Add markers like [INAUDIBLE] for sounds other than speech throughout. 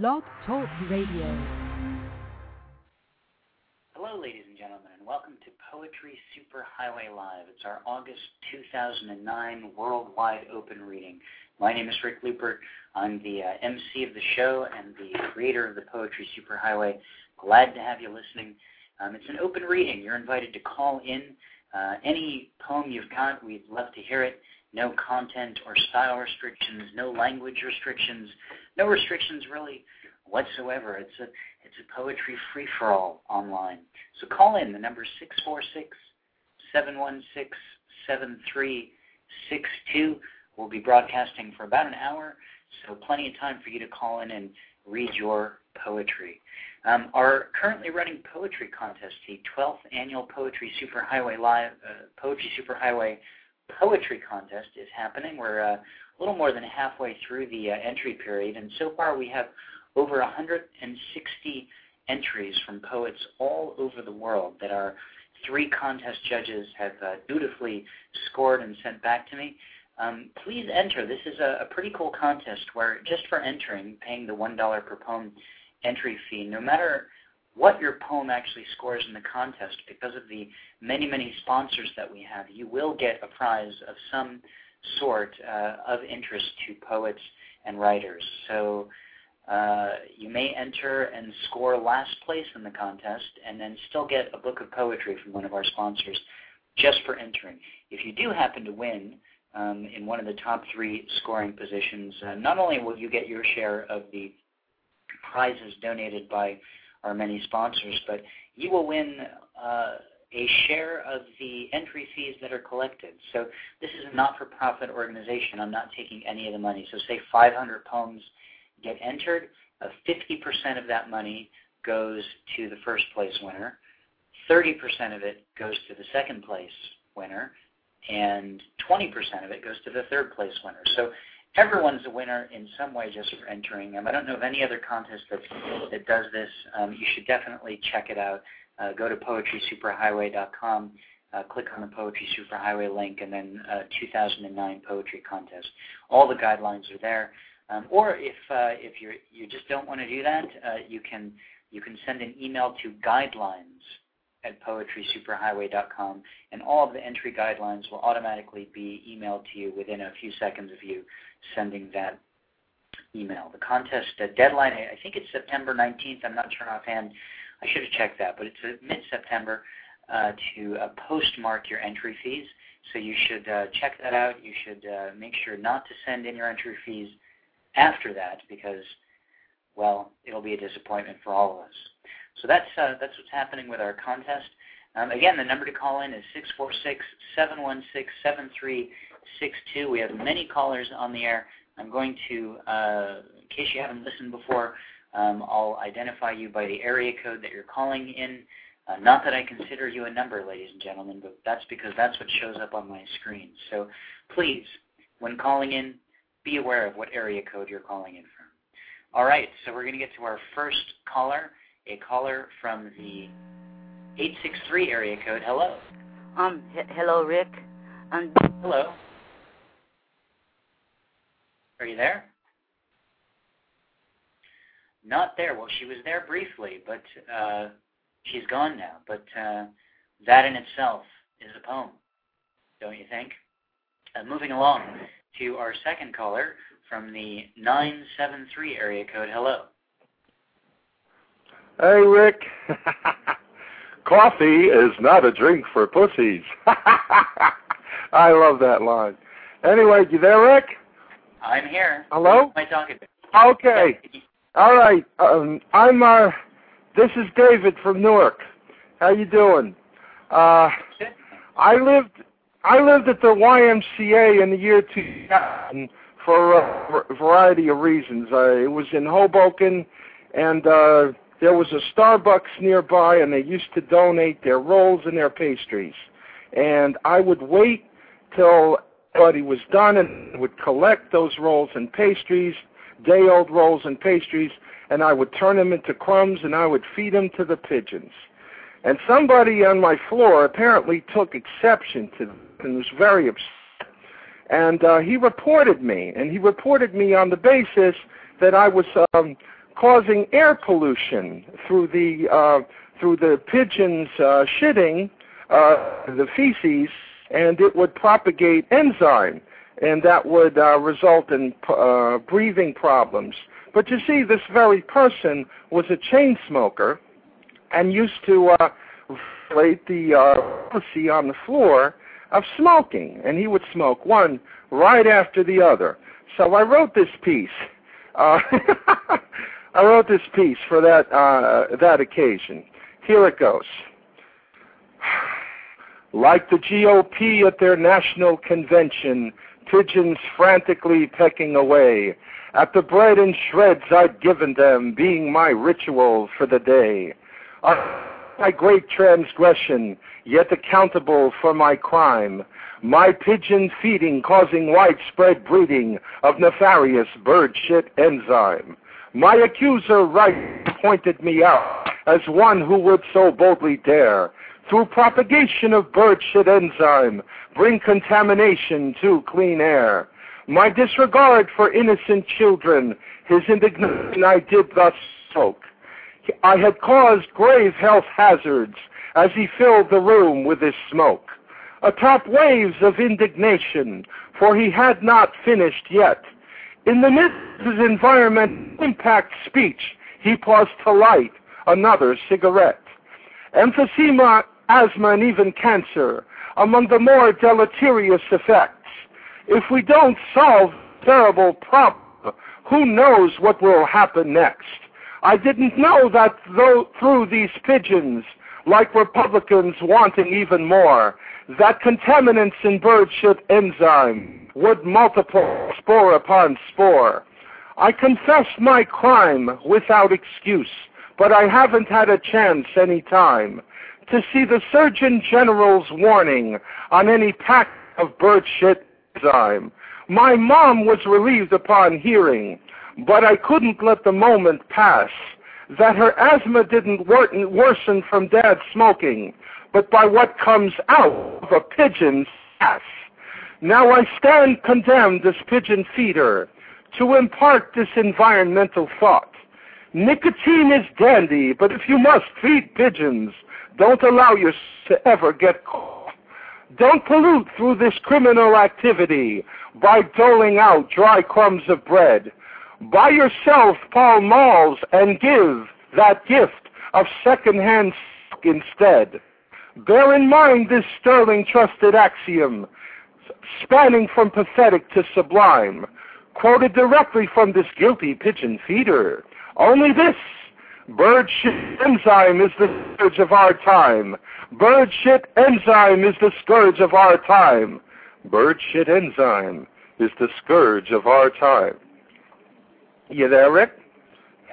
Blog Talk Radio. Hello, ladies and gentlemen, and welcome to Poetry Superhighway Live. It's our August 2009 worldwide open reading. My name is Rick Lupert. I'm the uh, MC of the show and the creator of the Poetry Superhighway. Glad to have you listening. Um, it's an open reading. You're invited to call in uh, any poem you've got. We'd love to hear it no content or style restrictions, no language restrictions, no restrictions really whatsoever. It's a it's a poetry free for all online. So call in. The number six four six seven one six seven three six two. We'll be broadcasting for about an hour, so plenty of time for you to call in and read your poetry. Um, our currently running poetry contest, the 12th annual Poetry Superhighway Live uh, Poetry Superhighway poetry contest is happening. We're uh, a little more than halfway through the uh, entry period, and so far we have over 160 entries from poets all over the world that our three contest judges have uh, dutifully scored and sent back to me. Um, please enter. This is a, a, pretty cool contest where just for entering, paying the $1 per poem entry fee, no matter what your poem actually scores in the contest because of the many, many sponsors that we have. You will get a prize of some sort uh, of interest to poets and writers. So uh, you may enter and score last place in the contest and then still get a book of poetry from one of our sponsors just for entering. If you do happen to win um, in one of the top three scoring positions, uh, not only will you get your share of the prizes donated by our many sponsors, but you will win uh, a share of the entry fees that are collected. So this is a not-for-profit organization. I'm not taking any of the money. So say 500 poems get entered, uh, 50% of that money goes to the first place winner, 30% of it goes to the second place winner, and 20% of it goes to the third place winner. So everyone's a winner in some way just for entering them. I don't know of any other contest that that does this. Um, you should definitely check it out. Uh, go to poetrysuperhighway.com, uh, click on the Poetry Superhighway link, and then uh, 2009 Poetry Contest. All the guidelines are there. Um, or if uh, if you you just don't want to do that, uh, you can you can send an email to guidelines at poetrysuperhighway.com, and all of the entry guidelines will automatically be emailed to you within a few seconds of you sending that email. The contest uh, deadline, I think it's September 19th. I'm not sure offhand. I should have checked that, but it's mid-September uh, to uh, postmark your entry fees. So you should uh, check that out. You should uh, make sure not to send in your entry fees after that because, well, it'll be a disappointment for all of us. So that's uh, that's what's happening with our contest. Um, again, the number to call in is 646-716-7362. We have many callers on the air. I'm going to, uh, in case you haven't listened before, um, I'll identify you by the area code that you're calling in. Uh, not that I consider you a number, ladies and gentlemen, but that's because that's what shows up on my screen. So please, when calling in, be aware of what area code you're calling in from. All right, so we're going to get to our first caller, a caller from the 863 area code. Hello. Um. hello, Rick. Um. Hello. Are you there? Not there. Well, she was there briefly, but uh, she's gone now. But uh, that in itself is a poem, don't you think? Uh, moving along to our second caller from the 973 area code. Hello. Hey, Rick. [LAUGHS] Coffee is not a drink for pussies. [LAUGHS] I love that line. Anyway, you there, Rick? I'm here. Hello? Am I talking to? Okay. All right. Um, I'm. Uh, this is David from Newark. How you doing? Uh, I lived. I lived at the YMCA in the year 2000 for a variety of reasons. I, it was in Hoboken, and uh, there was a Starbucks nearby, and they used to donate their rolls and their pastries. And I would wait till everybody was done and would collect those rolls and pastries, day-old rolls and pastries, and I would turn them into crumbs and I would feed them to the pigeons. And somebody on my floor apparently took exception to this and was very upset. And uh, he reported me, and he reported me on the basis that I was um, causing air pollution through the uh, through the pigeons uh, shitting uh, the feces, and it would propagate enzyme, and that would uh, result in uh, breathing problems. But you see, this very person was a chain smoker and used to uh, the uh, policy on the floor of smoking, and he would smoke one right after the other. So I wrote this piece. Uh, [LAUGHS] I wrote this piece for that uh, that occasion. Here it goes. Like the GOP at their national convention, pigeons frantically pecking away at the bread and shreds I'd given them, being my ritual for the day. my great transgression, yet accountable for my crime, my pigeon feeding causing widespread breeding of nefarious bird shit enzyme. My accuser right pointed me out as one who would so boldly dare, through propagation of bird shit enzyme, bring contamination to clean air. My disregard for innocent children, his indignation I did thus stoke. I had caused grave health hazards as he filled the room with his smoke. Atop waves of indignation, for he had not finished yet. In the midst of his environmental impact speech, he paused to light another cigarette. Emphysema, asthma, and even cancer among the more deleterious effects. If we don't solve terrible problem, who knows what will happen next? I didn't know that though, through these pigeons, like Republicans wanting even more, that contaminants in bird shit enzyme would multiply spore upon spore. I confess my crime without excuse, but I haven't had a chance any time to see the Surgeon General's warning on any pack of bird shit enzyme. My mom was relieved upon hearing, but I couldn't let the moment pass that her asthma didn't worsen from dad smoking, but by what comes out of a pigeon's ass. Now I stand condemned as pigeon feeder to impart this environmental thought. Nicotine is dandy, but if you must feed pigeons, don't allow yourself to ever get caught. Don't pollute through this criminal activity by doling out dry crumbs of bread. Buy yourself Pall Malls and give that gift of second-hand instead. Bear in mind this sterling trusted axiom, spanning from pathetic to sublime, quoted directly from this guilty pigeon feeder. Only this bird shit enzyme is the scourge of our time. Bird shit enzyme is the scourge of our time. Bird shit enzyme is the scourge of our time. You there, Rick?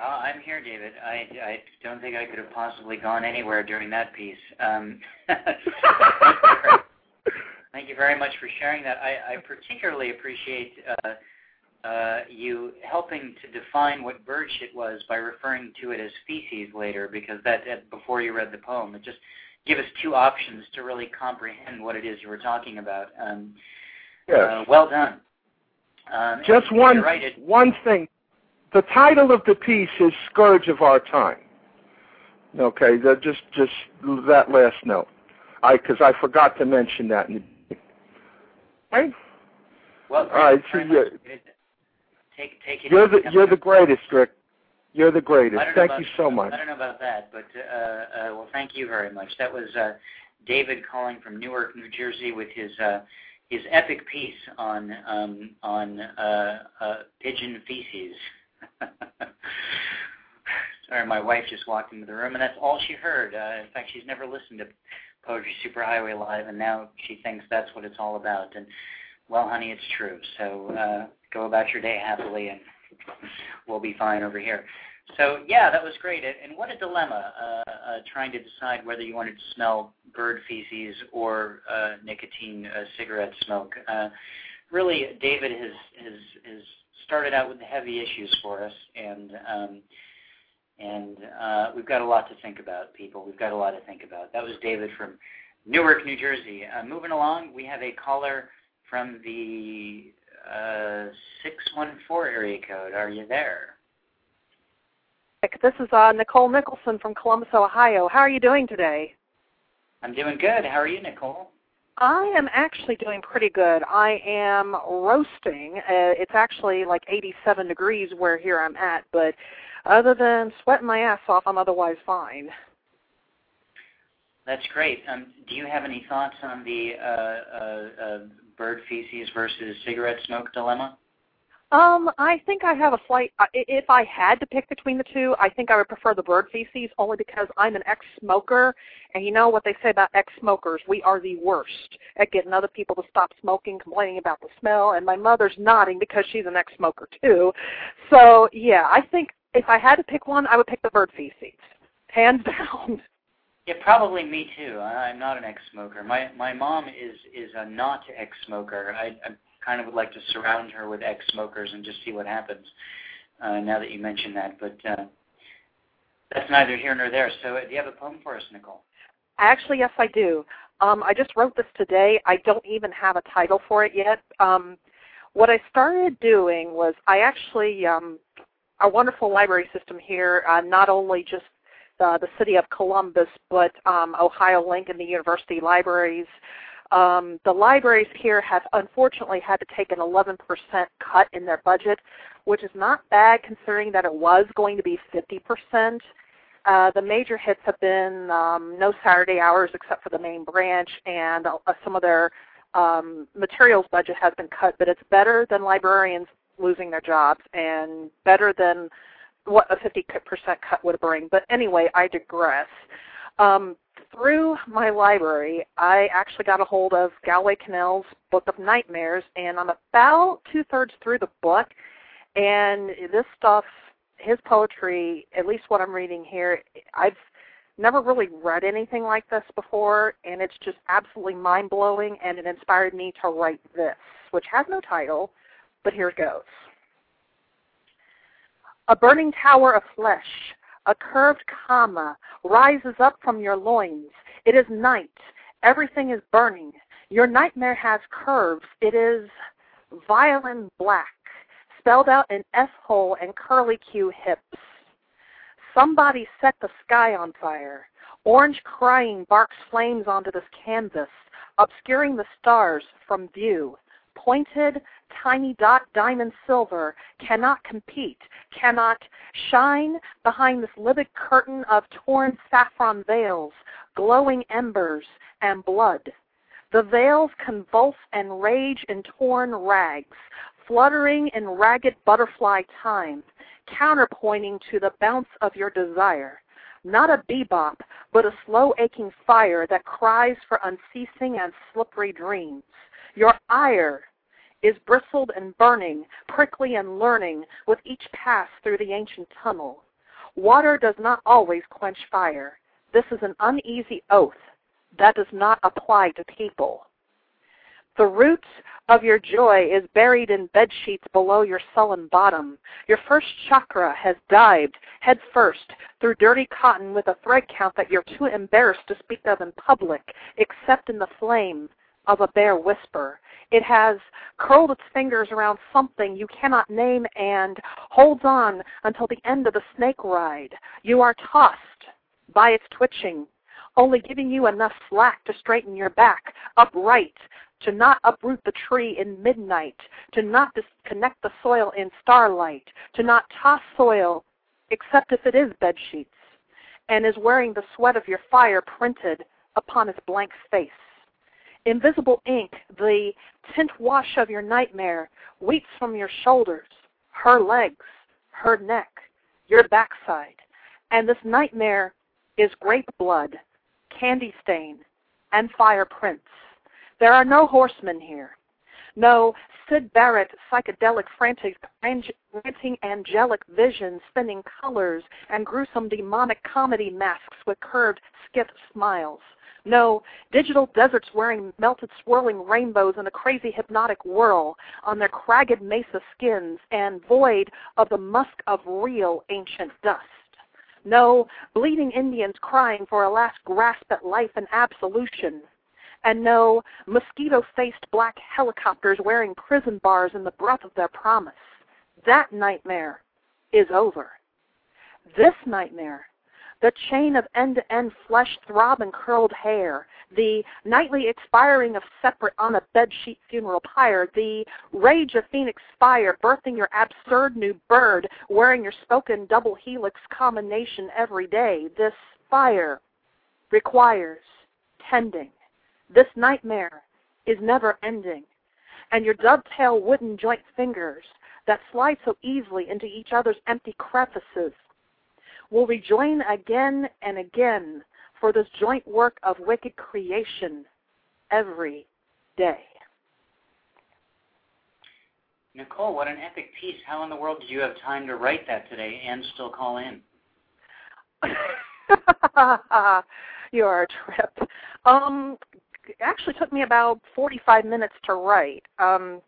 Uh, I'm here, David. I, I don't think I could have possibly gone anywhere during that piece. Um, [LAUGHS] thank you very much for sharing that. I, I particularly appreciate uh, uh, you helping to define what bird shit was by referring to it as feces later, because that, that before you read the poem, it just gave us two options to really comprehend what it is you were talking about. Um, yes. Uh, well done. Um, just one right, it, one thing. The title of the piece is "Scourge of Our Time." Okay, that just just that last note, I because I forgot to mention that. In the, right. Well, all right. So yeah, take take it. You're the you're the greatest, Rick. You're the greatest. Thank about, you so much. I don't know about that, but uh, uh, well, thank you very much. That was uh, David calling from Newark, New Jersey, with his uh, his epic piece on um, on uh, uh, pigeon feces. [LAUGHS] Sorry, my wife just walked into the room, and that's all she heard. Uh, in fact, she's never listened to Poetry Superhighway Live, and now she thinks that's what it's all about. And well, honey, it's true. So uh, go about your day happily, and we'll be fine over here. So yeah, that was great. And what a dilemma, uh, uh, trying to decide whether you wanted to smell bird feces or uh, nicotine uh, cigarette smoke. Uh, really, David has, has has started out with the heavy issues for us, and um, and uh, we've got a lot to think about, people. We've got a lot to think about. That was David from Newark, New Jersey. Uh, moving along, we have a caller from the uh, 614 area code. Are you there? This is uh, Nicole Nicholson from Columbus, Ohio. How are you doing today? I'm doing good. How are you, Nicole? I am actually doing pretty good. I am roasting. Uh, it's actually like 87 degrees where here I'm at, but other than sweating my ass off, I'm otherwise fine. That's great. Um, do you have any thoughts on the uh, uh, uh, bird feces versus cigarette smoke dilemma? Um, I think I have a slight. Uh, if I had to pick between the two, I think I would prefer the bird feces only because I'm an ex-smoker, and you know what they say about ex-smokers: we are the worst at getting other people to stop smoking, complaining about the smell. And my mother's nodding because she's an ex-smoker too. So yeah, I think if I had to pick one, I would pick the bird feces, hands [LAUGHS] down. Yeah, probably me too. I'm not an ex-smoker. My my mom is is a not ex-smoker. I, I kind of would like to surround her with ex-smokers and just see what happens. Uh, now that you mention that, but uh, that's neither here nor there. So, uh, do you have a poem for us, Nicole? Actually, yes, I do. Um, I just wrote this today. I don't even have a title for it yet. Um, what I started doing was I actually um, our wonderful library system here, uh, not only just the, the city of Columbus, but um, Ohio and the university libraries. Um, the libraries here have unfortunately had to take an 11% cut in their budget, which is not bad considering that it was going to be 50%. Uh, the major hits have been um, no Saturday hours except for the main branch, and uh, some of their um, materials budget has been cut, but it's better than librarians losing their jobs and better than what a 50% cut would bring. But anyway, I digress. Um, through my library, I actually got a hold of Galway Kinnell's Book of Nightmares, and I'm about two thirds through the book. And this stuff, his poetry, at least what I'm reading here, I've never really read anything like this before, and it's just absolutely mind blowing, and it inspired me to write this, which has no title, but here it goes. A burning tower of flesh, a curved comma, rises up from your loins. It is night. Everything is burning. Your nightmare has curves. It is violin black, spelled out in S hole and curly Q hips. Somebody set the sky on fire. Orange crying barks flames onto this canvas, obscuring the stars from view. Pointed, tiny dot diamond silver cannot compete, cannot shine behind this livid curtain of torn saffron veils, glowing embers, and blood. The veils convulse and rage in torn rags, fluttering in ragged butterfly time, counterpointing to the bounce of your desire. Not a bebop, but a slow aching fire that cries for unceasing and slippery dreams. Your ire is bristled and burning, prickly and learning with each pass through the ancient tunnel. Water does not always quench fire. This is an uneasy oath that does not apply to people. The root of your joy is buried in bed sheets below your sullen bottom. Your first chakra has dived head first through dirty cotton with a thread count that you're too embarrassed to speak of in public, except in the flame of a bare whisper. It has curled its fingers around something you cannot name and holds on until the end of the snake ride. You are tossed by its twitching, only giving you enough slack to straighten your back upright, to not uproot the tree in midnight, to not disconnect the soil in starlight, to not toss soil except if it is bed sheets, and is wearing the sweat of your fire printed upon its blank face. Invisible ink, the tint wash of your nightmare, weeps from your shoulders, her legs, her neck, your backside. And this nightmare is grape blood, candy stain, and fire prints. There are no horsemen here. No Syd Barrett psychedelic frantic ranting angelic visions spinning colors and gruesome demonic comedy masks with curved skiff smiles. No, digital deserts wearing melted swirling rainbows in a crazy hypnotic whirl on their cragged mesa skins and void of the musk of real ancient dust. No, bleeding Indians crying for a last grasp at life and absolution. And no, mosquito-faced black helicopters wearing prison bars in the breath of their promise. That nightmare is over. This nightmare, the chain of end-to-end flesh throb and curled hair, the nightly expiring of separate on a bedsheet funeral pyre, the rage of phoenix fire birthing your absurd new bird, wearing your spoken double helix combination every day. This fire requires tending. This nightmare is never ending. And your dovetail wooden joint fingers that slide so easily into each other's empty crevices will rejoin again and again for this joint work of wicked creation every day. Nicole, what an epic piece. How in the world did you have time to write that today and still call in? [LAUGHS] you are a trip. Um, actually took me about 45 minutes to write. Um,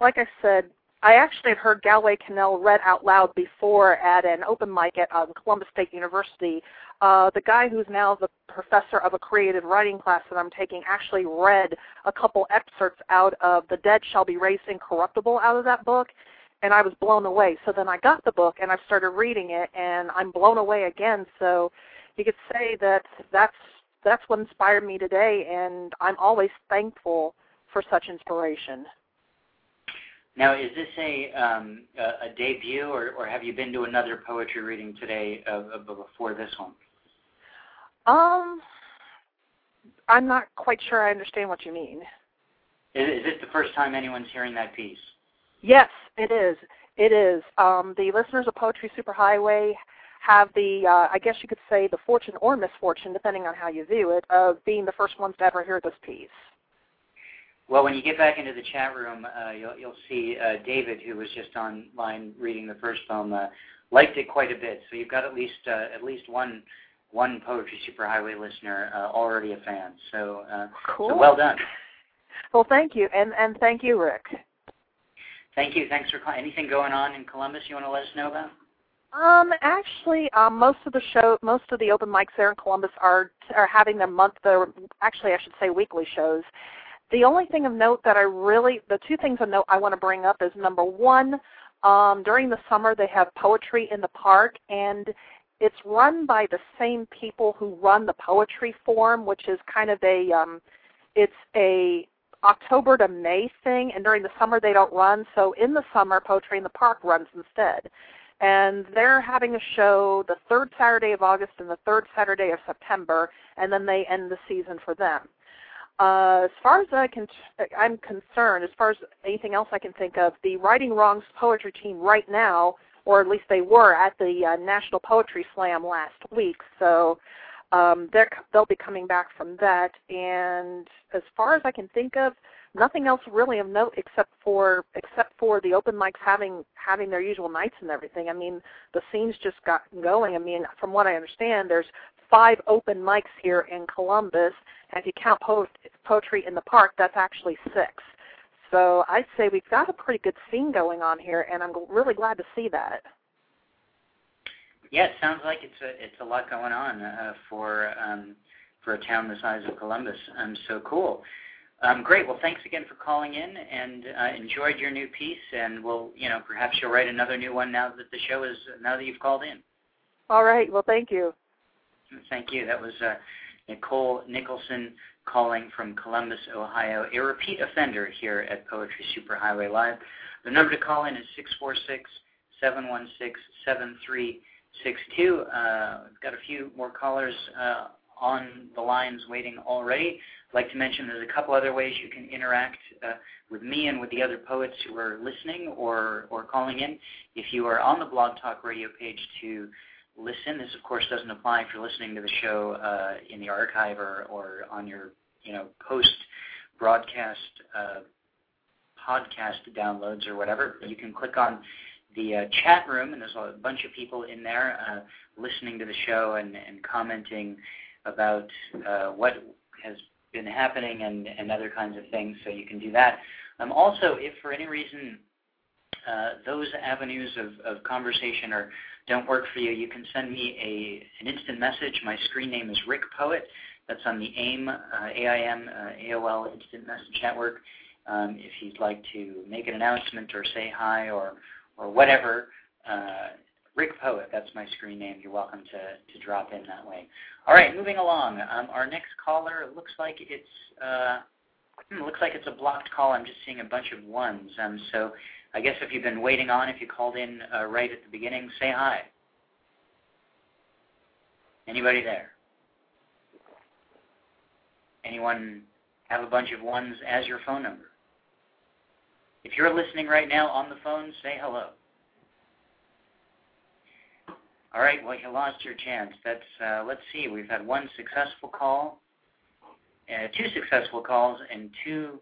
like I said, I actually had heard Galway Kinnell read out loud before at an open mic at um, Columbus State University. Uh, the guy who's now the professor of a creative writing class that I'm taking actually read a couple excerpts out of The Dead Shall Be Raised Incorruptible out of that book, and I was blown away. So then I got the book and I started reading it, and I'm blown away again. So you could say that that's that's what inspired me today, and I'm always thankful for such inspiration. Now, is this a um, a, a, debut, or, or have you been to another poetry reading today uh, before this one? Um, I'm not quite sure I understand what you mean. Is, is this the first time anyone's hearing that piece? Yes, it is. It is. Um, the listeners of Poetry Superhighway have the, uh, I guess you could say, the fortune or misfortune, depending on how you view it, of being the first ones to ever hear this piece. Well, when you get back into the chat room, uh, you'll, you'll see uh, David, who was just online reading the first poem, uh, liked it quite a bit. So you've got at least uh, at least one one poetry superhighway listener uh, already a fan. So uh, cool. so well done. Well, thank you, and and thank you, Rick. Thank you. Thanks for calling. Anything going on in Columbus you want to let us know about? Um, actually, um, most of the show, most of the open mics there in Columbus are are having their month. Actually, I should say, weekly shows. The only thing of note that I really, the two things of note I want to bring up is number one, um, during the summer they have poetry in the park, and it's run by the same people who run the poetry forum, which is kind of a, um, it's a October to May thing, and during the summer they don't run. So in the summer, Poetry in the Park runs instead. And they're having a show the third Saturday of August and the third Saturday of September, and then they end the season for them. Uh, as far as I can, I'm concerned, as far as anything else I can think of, the Writing Wrongs poetry team right now, or at least they were at the uh, National Poetry Slam last week. So um, they're, they'll be coming back from that. And as far as I can think of, nothing else really of note except for except for the open mics having having their usual nights and everything. I mean, the scenes just got going. I mean, from what I understand, there's five open mics here in Columbus, and if you count po- poetry in the park, that's actually six. So I'd say we've got a pretty good scene going on here, and I'm really glad to see that. Yeah, it sounds like it's a it's a lot going on uh, for um, for a town the size of Columbus. Um, so cool. Um, great. Well, thanks again for calling in, and uh, enjoyed your new piece. And we'll, you know, perhaps you'll write another new one now that the show is now that you've called in. All right. Well, thank you. Thank you. That was uh, Nicole Nicholson calling from Columbus, Ohio, a repeat offender here at Poetry Superhighway Live. The number to call in is 646 716 7362. Uh, we've got a few more callers uh, on the lines waiting already. I'd like to mention there's a couple other ways you can interact uh, with me and with the other poets who are listening or, or calling in. If you are on the Blog Talk Radio page to listen. This, of course, doesn't apply if you're listening to the show uh, in the archive or, or on your you know post broadcast uh, podcast downloads or whatever. You can click on the uh, chat room, and there's a bunch of people in there uh, listening to the show and, and commenting about uh, what has been happening and, and other kinds of things. So you can do that. Um, also, if for any reason uh, those avenues of, of conversation are don't work for you, you can send me a, an instant message. My screen name is Rick Poet. That's on the AIM, uh, AIM, uh, AOL Instant Message Network. Um, if you'd like to make an announcement or say hi or, or whatever, uh, Rick Poet, that's my screen name. You're welcome to, to drop in that way. All right, moving along. Um, our next caller looks like it's uh, hmm, looks like it's a blocked call. I'm just seeing a bunch of ones. Um, so I guess if you've been waiting on, if you called in uh, right at the beginning, say hi. Anybody there? Anyone have a bunch of ones as your phone number? If you're listening right now on the phone, say hello. All right, well, you lost your chance. That's uh, let's see. We've had one successful call, uh, two successful calls, and two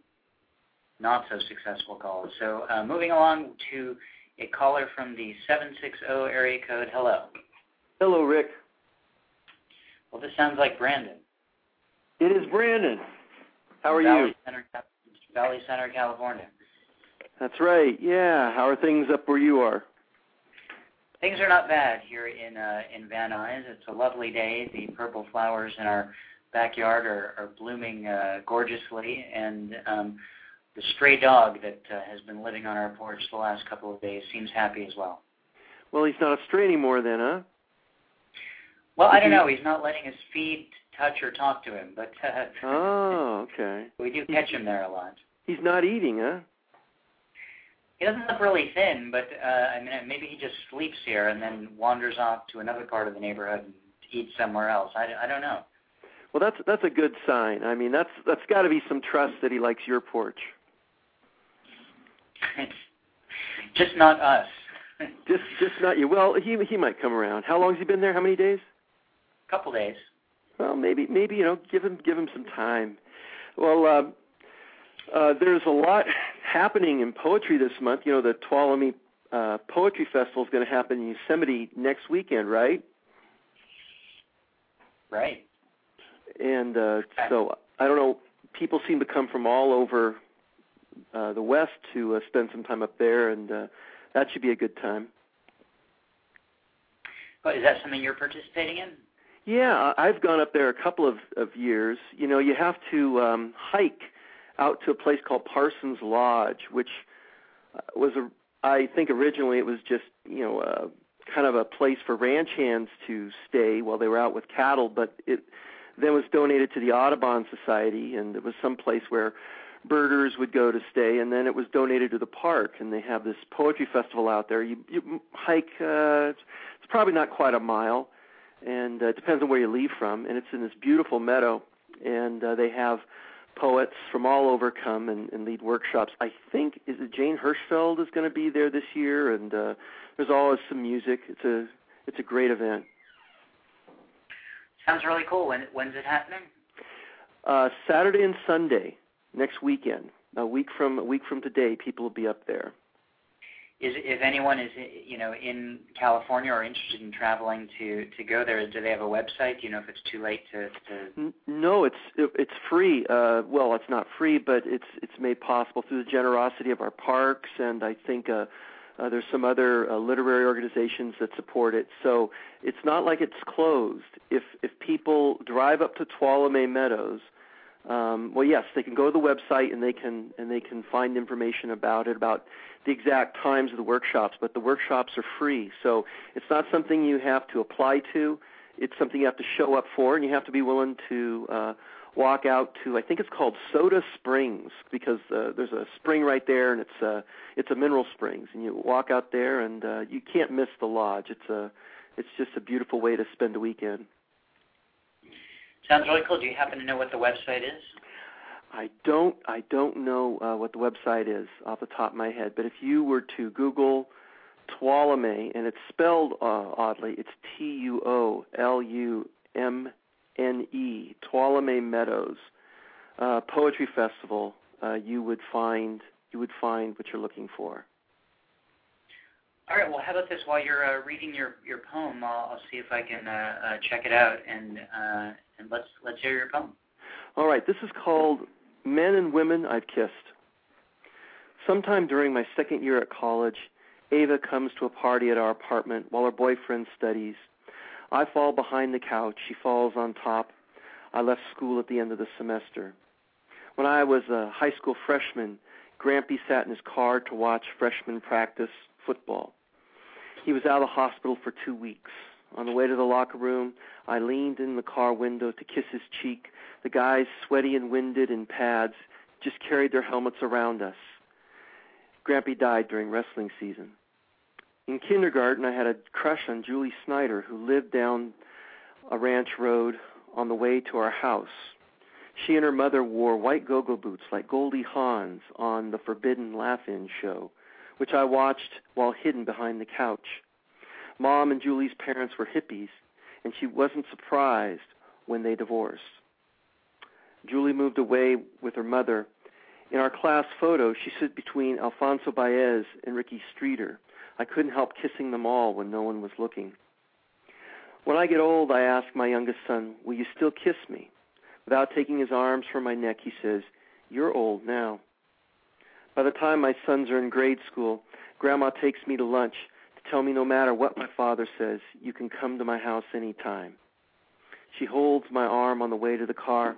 not so successful calls. So uh, moving along to a caller from the 760 area code. Hello. Hello, Rick. Well, this sounds like Brandon. It is Brandon. How are Valley you? Center, Valley Center, California. That's right. Yeah. How are things up where you are? Things are not bad here in uh, in Van Nuys. It's a lovely day. The purple flowers in our backyard are, are blooming uh, gorgeously, and um, the stray dog that uh, has been living on our porch the last couple of days seems happy as well. Well, he's not a stray anymore then, huh? Well, I don't know. He's not letting his feet touch or talk to him, but uh, Oh, okay. [LAUGHS] we do catch him there a lot. He's not eating, huh? He doesn't look really thin, but uh, I mean, maybe he just sleeps here and then wanders off to another part of the neighborhood and eats somewhere else. I, I don't know. Well, that's that's a good sign. I mean, that's that's got to be some trust that he likes your porch. [LAUGHS] Just not us. [LAUGHS] Just just not you. Well, he he might come around. How long has he been there? How many days? A couple days. Well, maybe maybe you know, give him give him some time. Well, uh, uh, there's a lot happening in poetry this month. You know, the Tuolumne uh, Poetry Festival is going to happen in Yosemite next weekend, right? Right. And uh, so I don't know. People seem to come from all over uh, the West to uh, spend some time up there, and uh, that should be a good time. But is that something you're participating in? Yeah, I've gone up there a couple of, of years. You know, you have to um, hike out to a place called Parsons Lodge, which uh, was a. I think originally it was just you know uh, kind of a place for ranch hands to stay while they were out with cattle, but it then was donated to the Audubon Society, and it was some place where birders would go to stay, and then it was donated to the park, and they have this poetry festival out there. You, you hike. Uh, it's probably not quite a mile and uh, it depends on where you leave from. And it's in this beautiful meadow, and uh, they have poets from all over come and, and lead workshops. I think is it Jane Hirshfield is going to be there this year, and uh, there's always some music. It's a it's a great event. Sounds really cool. When when's it happening? Uh, Saturday and Sunday next weekend. A week from a week from today, people will be up there. Is if anyone is you know in California or interested in traveling to to go there, do they have a website? Do you know if it's too late to to No, it's it's free. Uh, well, it's not free, but it's it's made possible through the generosity of our parks, and I think uh, uh, there's some other uh, literary organizations that support it. So it's not like it's closed. If if people drive up to Tuolumne Meadows, um, well, yes, they can go to the website and they can and they can find information about it, about the exact times of the workshops. But the workshops are free, so it's not something you have to apply to it's something you have to show up for, and you have to be willing to uh, walk out to. I think it's called Soda Springs because uh, there's a spring right there, and it's uh, it's a mineral springs, and you walk out there, and uh, you can't miss the lodge. It's a it's just a beautiful way to spend a weekend. Sounds really cool. Do you happen to know what the website is? I don't I don't know uh, what the website is off the top of my head, but if you were to Google Tuolumne, and it's spelled uh, oddly, it's T U O L U M N E, Tuolumne Meadows uh, Poetry Festival. Uh, you would find you would find what you're looking for. All right. Well, how about this? While you're uh, reading your your poem, I'll, I'll see if I can uh, uh, check it out and uh, and let's let's hear your poem. All right, this is called Men and Women I've Kissed. Sometime during my second year at college, Ava comes to a party at our apartment while her boyfriend studies. I fall behind the couch. She falls on top. I left school at the end of the semester. When I was a high school freshman, Grampy sat in his car to watch freshmen practice football. He was out of the hospital for two weeks. On the way to the locker room, I leaned in the car window to kiss his cheek. The guys, sweaty and winded in pads, just carried their helmets around us. Grampy died during wrestling season. In kindergarten, I had a crush on Julie Snyder, who lived down a ranch road on the way to our house. She and her mother wore white go-go boots like Goldie Hawn's on the Forbidden Laugh-In show, which I watched while hidden behind the couch. Mom and Julie's parents were hippies, and she wasn't surprised when they divorced. Julie moved away with her mother. In our class photo, she stood between Alfonso Baez and Ricky Streeter. I couldn't help kissing them all when no one was looking. When I get old, I ask my youngest son, Will you still kiss me? Without taking his arms from my neck, he says, You're old now. By the time my sons are in grade school, Grandma takes me to lunch tell me no matter what my father says, you can come to my house any time. She holds my arm on the way to the car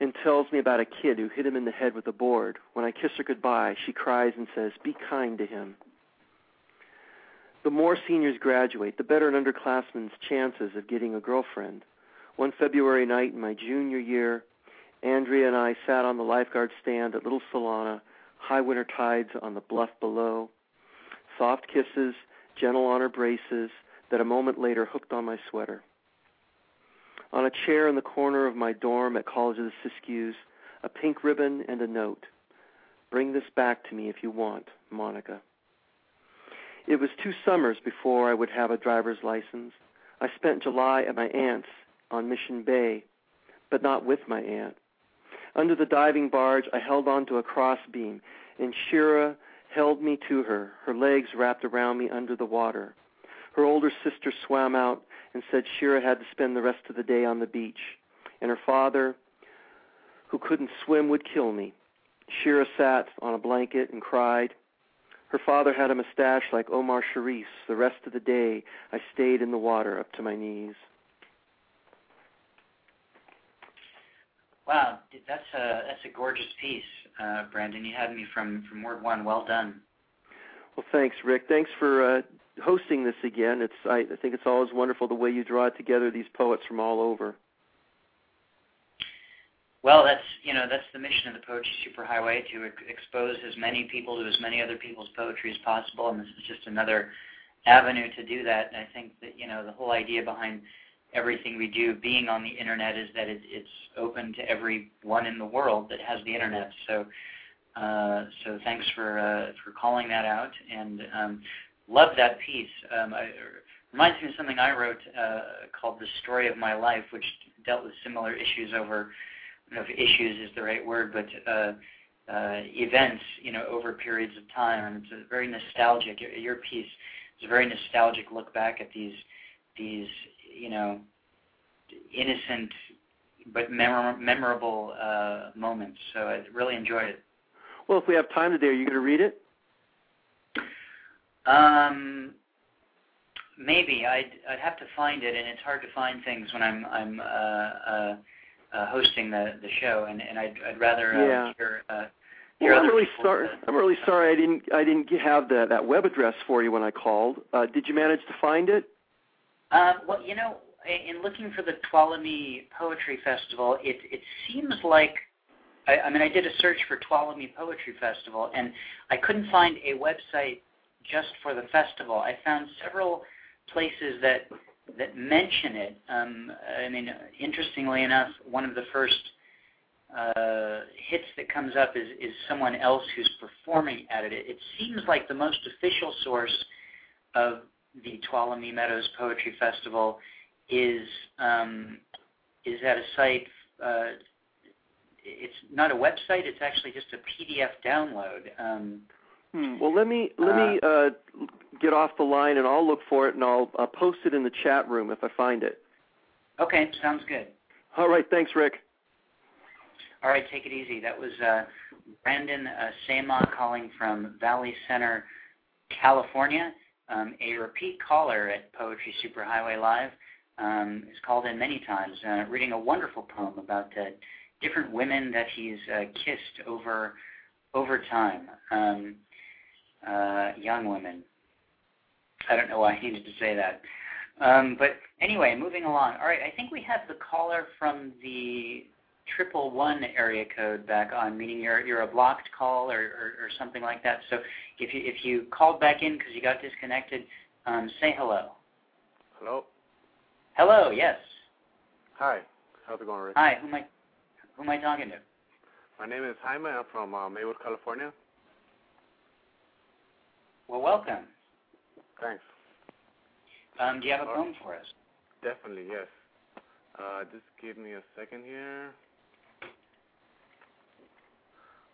and tells me about a kid who hit him in the head with a board. When I kiss her goodbye, she cries and says, Be kind to him. The more seniors graduate, the better an underclassman's chances of getting a girlfriend. One February night in my junior year, Andrea and I sat on the lifeguard stand at Little Solana, high winter tides on the bluff below, soft kisses, gentle on her braces, that a moment later hooked on my sweater. On a chair in the corner of my dorm at College of the Siskiyous, a pink ribbon and a note. Bring this back to me if you want, Monica. It was two summers before I would have a driver's license. I spent July at my aunt's on Mission Bay, but not with my aunt. Under the diving barge, I held onto a crossbeam, and Shira held me to her, her legs wrapped around me under the water. Her older sister swam out and said Shira had to spend the rest of the day on the beach, and her father, who couldn't swim, would kill me. Shira sat on a blanket and cried. Her father had a mustache like Omar Sharif's. The rest of the day, I stayed in the water up to my knees. Wow, that's a that's a gorgeous piece, uh, Brandon. You had me from from word one. Well done. Well, thanks, Rick. Thanks for uh, hosting this again. It's I, I think it's always wonderful the way you draw together these poets from all over. Well, that's you know that's the mission of the Poetry Superhighway to ex- expose as many people to as many other people's poetry as possible, and this is just another avenue to do that. And I think that you know the whole idea behind everything we do being on the internet is that it, it's open to everyone in the world that has the internet. So, uh, so thanks for uh, for calling that out, and um, love that piece. Um, I, reminds me of something I wrote uh, called "The Story of My Life," which dealt with similar issues over. I don't know if issues is the right word, but uh, uh, events, you know, over periods of time, and it's a very nostalgic. Your piece is a very nostalgic look back at these these you know, innocent but memor- memorable uh, moments. So I really enjoyed it. Well, if we have time today, are you going to read it? Um, maybe I'd I'd have to find it, and it's hard to find things when I'm I'm uh, uh, uh, hosting the the show, and and I'd I'd rather uh, yeah. hear. Uh, well, I'm really sorry. I'm really sorry I didn't I didn't have the, that web address for you when I called. Uh, did you manage to find it? Um, well, you know, in looking for the Tuolumne Poetry Festival, it it seems like I, I mean I did a search for Tuolumne Poetry Festival, and I couldn't find a website just for the festival. I found several places that that mention it. Um, I mean, interestingly enough, one of the first uh, hits that comes up is, is someone else who's performing at it. It seems like the most official source of the Tuolumne Meadows Poetry Festival is um, is at a site. Uh, it's not a website. It's actually just a PDF download. Um, hmm. Well, let me let uh, me uh, get off the line, and I'll look for it, and I'll uh, post it in the chat room if I find it. Okay, sounds good. All right, thanks, Rick. All right, take it easy. That was uh, Brandon uh, Sama calling from Valley Center, California um, a repeat caller at Poetry Superhighway Live. Um, has called in many times, uh, reading a wonderful poem about uh, different women that he's uh, kissed over over time, um, uh, young women. I don't know why I needed to say that. Um, but anyway, moving along. All right, I think we have the caller from the triple one area code back on, meaning you're you're a blocked call or, or, or something like that. So if you if you called back in because you got disconnected, um, say hello. Hello. Hello. Yes. Hi. How's it going, Rick? Hi. Who am I who am I talking to? My name is Jaime. I'm from uh, Maywood, California. Well, welcome. Thanks. Um, do you have a Uh, poem for us? Definitely, yes. Uh, just give me a second here.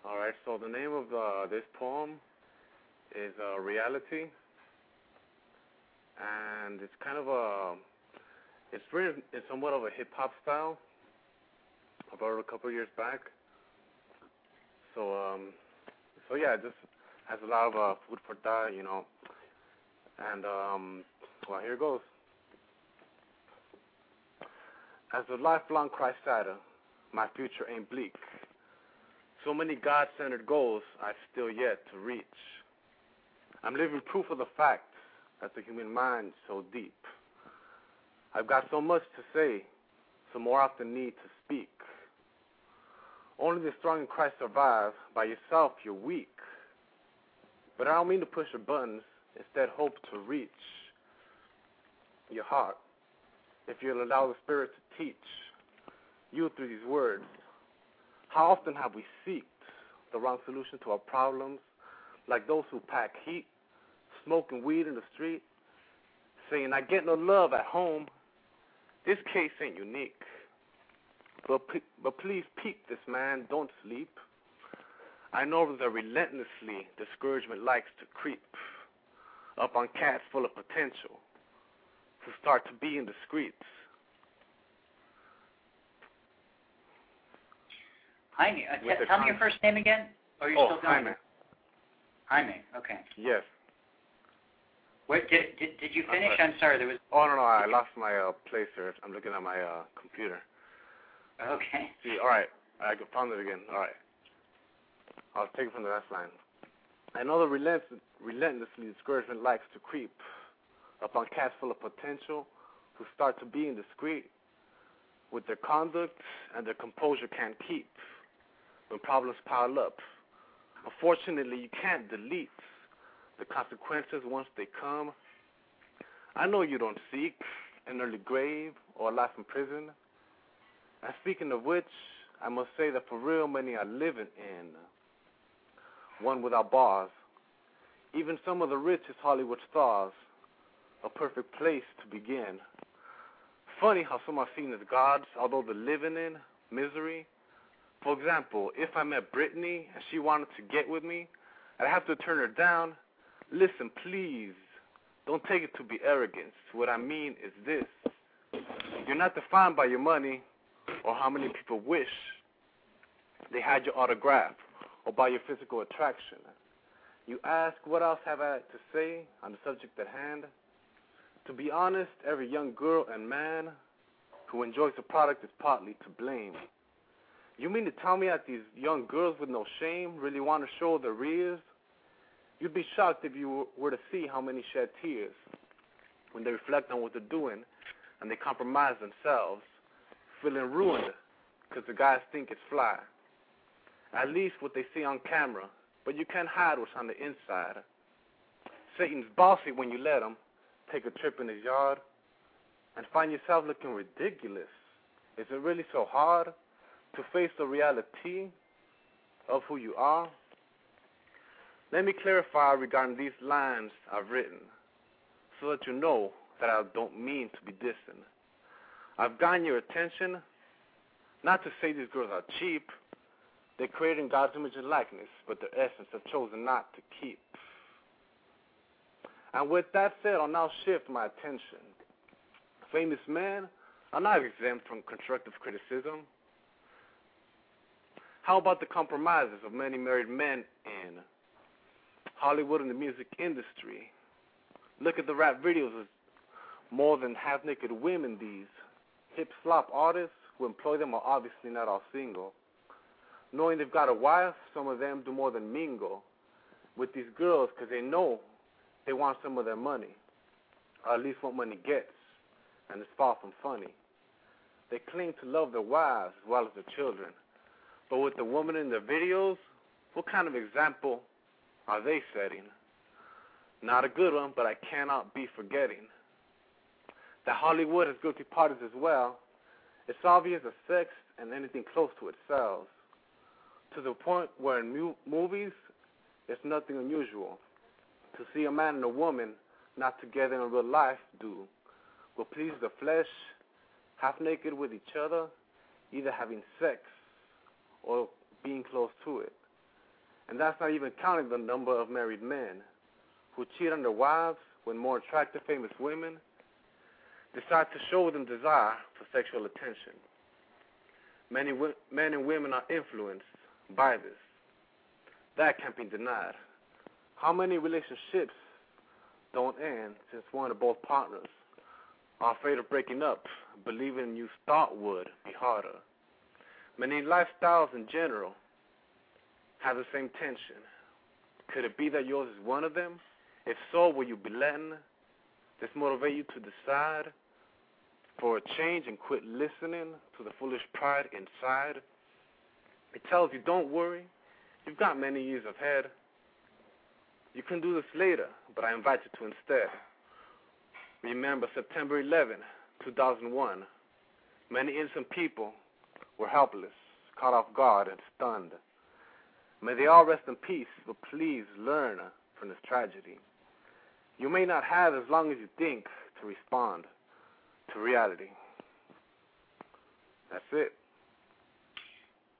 All right. So the name of uh, this poem is uh, Reality, and it's kind of a it's written in somewhat of a hip hop style. I wrote it a couple years back. So um, so yeah, it just has a lot of uh, food for thought, you know. And um, well, here it goes. As a lifelong Christ-sider, my future ain't bleak. So many God-centered goals I've still yet to reach. I'm living proof of the fact that the human mind's so deep. I've got so much to say, so more often need to speak. Only the strong in Christ survive. By yourself, you're weak. But I don't mean to push your buttons. Instead, hope to reach your heart. If you'll allow the Spirit to teach you through these words, how often have we seeked the wrong solution to our problems, like those who pack heat, smoking weed in the street, saying, I get no love at home. This case ain't unique. But, but please peep this man, don't sleep. I know that relentlessly discouragement likes to creep up on cats full of potential to start to be in the streets. Jaime, uh, t- tell me your first name again. Or you're oh, still going? Jaime. Jaime. Okay. Yes. Wait, did, did did you finish? I'm sorry. There was. Oh no, no, I lost my uh, place here. I'm looking at my uh, computer. Okay. See, all right, I found it again. All right, I'll take it from the last line. Another know the relent- relentlessly discouragement likes to creep upon cats full of potential who start to be indiscreet with their conduct and their composure can't keep when problems pile up. Unfortunately, you can't delete the consequences once they come. I know you don't seek an early grave or a life in prison. And speaking of which, I must say that for real many are living in one without bars. Even some of the richest Hollywood stars, a perfect place to begin. Funny how some are seen as gods, although they're living in misery. For example, if I met Brittany and she wanted to get with me, I'd have to turn her down. Listen, please, don't take it to be arrogance. What I mean is this. You're not defined by your money or how many people wish they had your autograph or by your physical attraction. You ask, what else have I to say on the subject at hand? To be honest, every young girl and man who enjoys the product is partly to blame. You mean to tell me that these young girls with no shame really want to show their rears? You'd be shocked if you were to see how many shed tears when they reflect on what they're doing and they compromise themselves, feeling ruined because the guys think it's fly. At least what they see on camera, but you can't hide what's on the inside. Satan's bossy when you let him take a trip in his yard and find yourself looking ridiculous. Is it really so hard to face the reality of who you are? Let me clarify regarding these lines I've written so that you know that I don't mean to be distant. I've gotten your attention not to say these girls are cheap. They're creating God's image and likeness, but their essence have chosen not to keep. And with that said, I'll now shift my attention. Famous men are not exempt from constructive criticism. How about the compromises of many married men in Hollywood and the music industry? Look at the rap videos of more than half naked women, these hip slop artists who employ them are obviously not all single. Knowing they've got a wife, some of them do more than mingle with these girls because they know they want some of their money. or at least what money gets, and it's far from funny. They claim to love their wives as well as their children. But with the woman in the videos, what kind of example are they setting? Not a good one, but I cannot be forgetting. That Hollywood has guilty parties as well. It's obvious that sex and anything close to it sells. To the point where in mu- movies, it's nothing unusual to see a man and a woman not together in real life do will please the flesh, half naked with each other, either having sex or being close to it. And that's not even counting the number of married men who cheat on their wives when more attractive, famous women decide to show them desire for sexual attention. Many men and women are influenced by this. That can't be denied. How many relationships don't end since one or both partners are afraid of breaking up, believing you thought would be harder? Many lifestyles in general have the same tension. Could it be that yours is one of them? If so, will you be letting this motivate you to decide for a change and quit listening to the foolish pride inside? It tells you, don't worry, you've got many years ahead. You can do this later, but I invite you to instead. Remember September 11, 2001. Many innocent people were helpless, caught off guard, and stunned. May they all rest in peace, but please learn from this tragedy. You may not have as long as you think to respond to reality. That's it.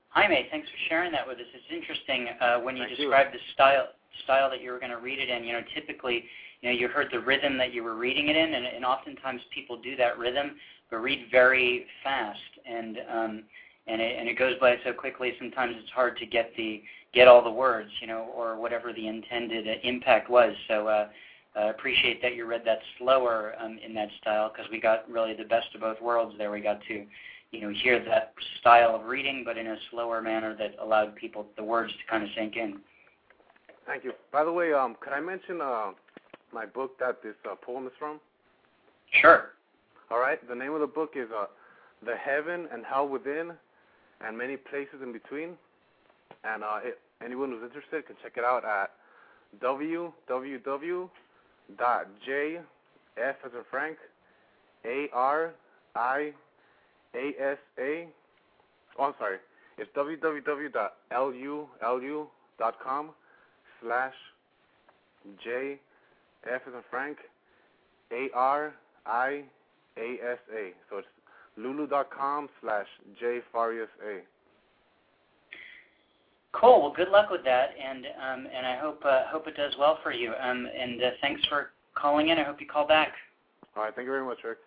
Jaime, thanks for sharing that with us. It's interesting uh, when you Thank described you. the style style that you were going to read it in. You know, typically, you know, you heard the rhythm that you were reading it in, and, and oftentimes people do that rhythm, but read very fast, and um, and it, and it goes by so quickly. Sometimes it's hard to get the get all the words, you know, or whatever the intended uh, impact was. So. Uh, uh, appreciate that you read that slower um, in that style because we got really the best of both worlds there. We got to, you know, hear that style of reading, but in a slower manner that allowed people the words to kind of sink in. Thank you. By the way, um, could I mention uh, my book that this uh, poem is from? Sure. All right. The name of the book is uh, "The Heaven and Hell Within, and Many Places in Between." And uh, it, anyone who's interested can check it out at www J F as in Frank A R I A S A oh I'm sorry. It's www.lulu.com slash J F as in Frank A R I A S A. So it's lulu.com slash J Farias A. Cool. Well, good luck with that, and um, and I hope uh, hope it does well for you. Um, and uh, thanks for calling in. I hope you call back. All right, thank you very much, Rick.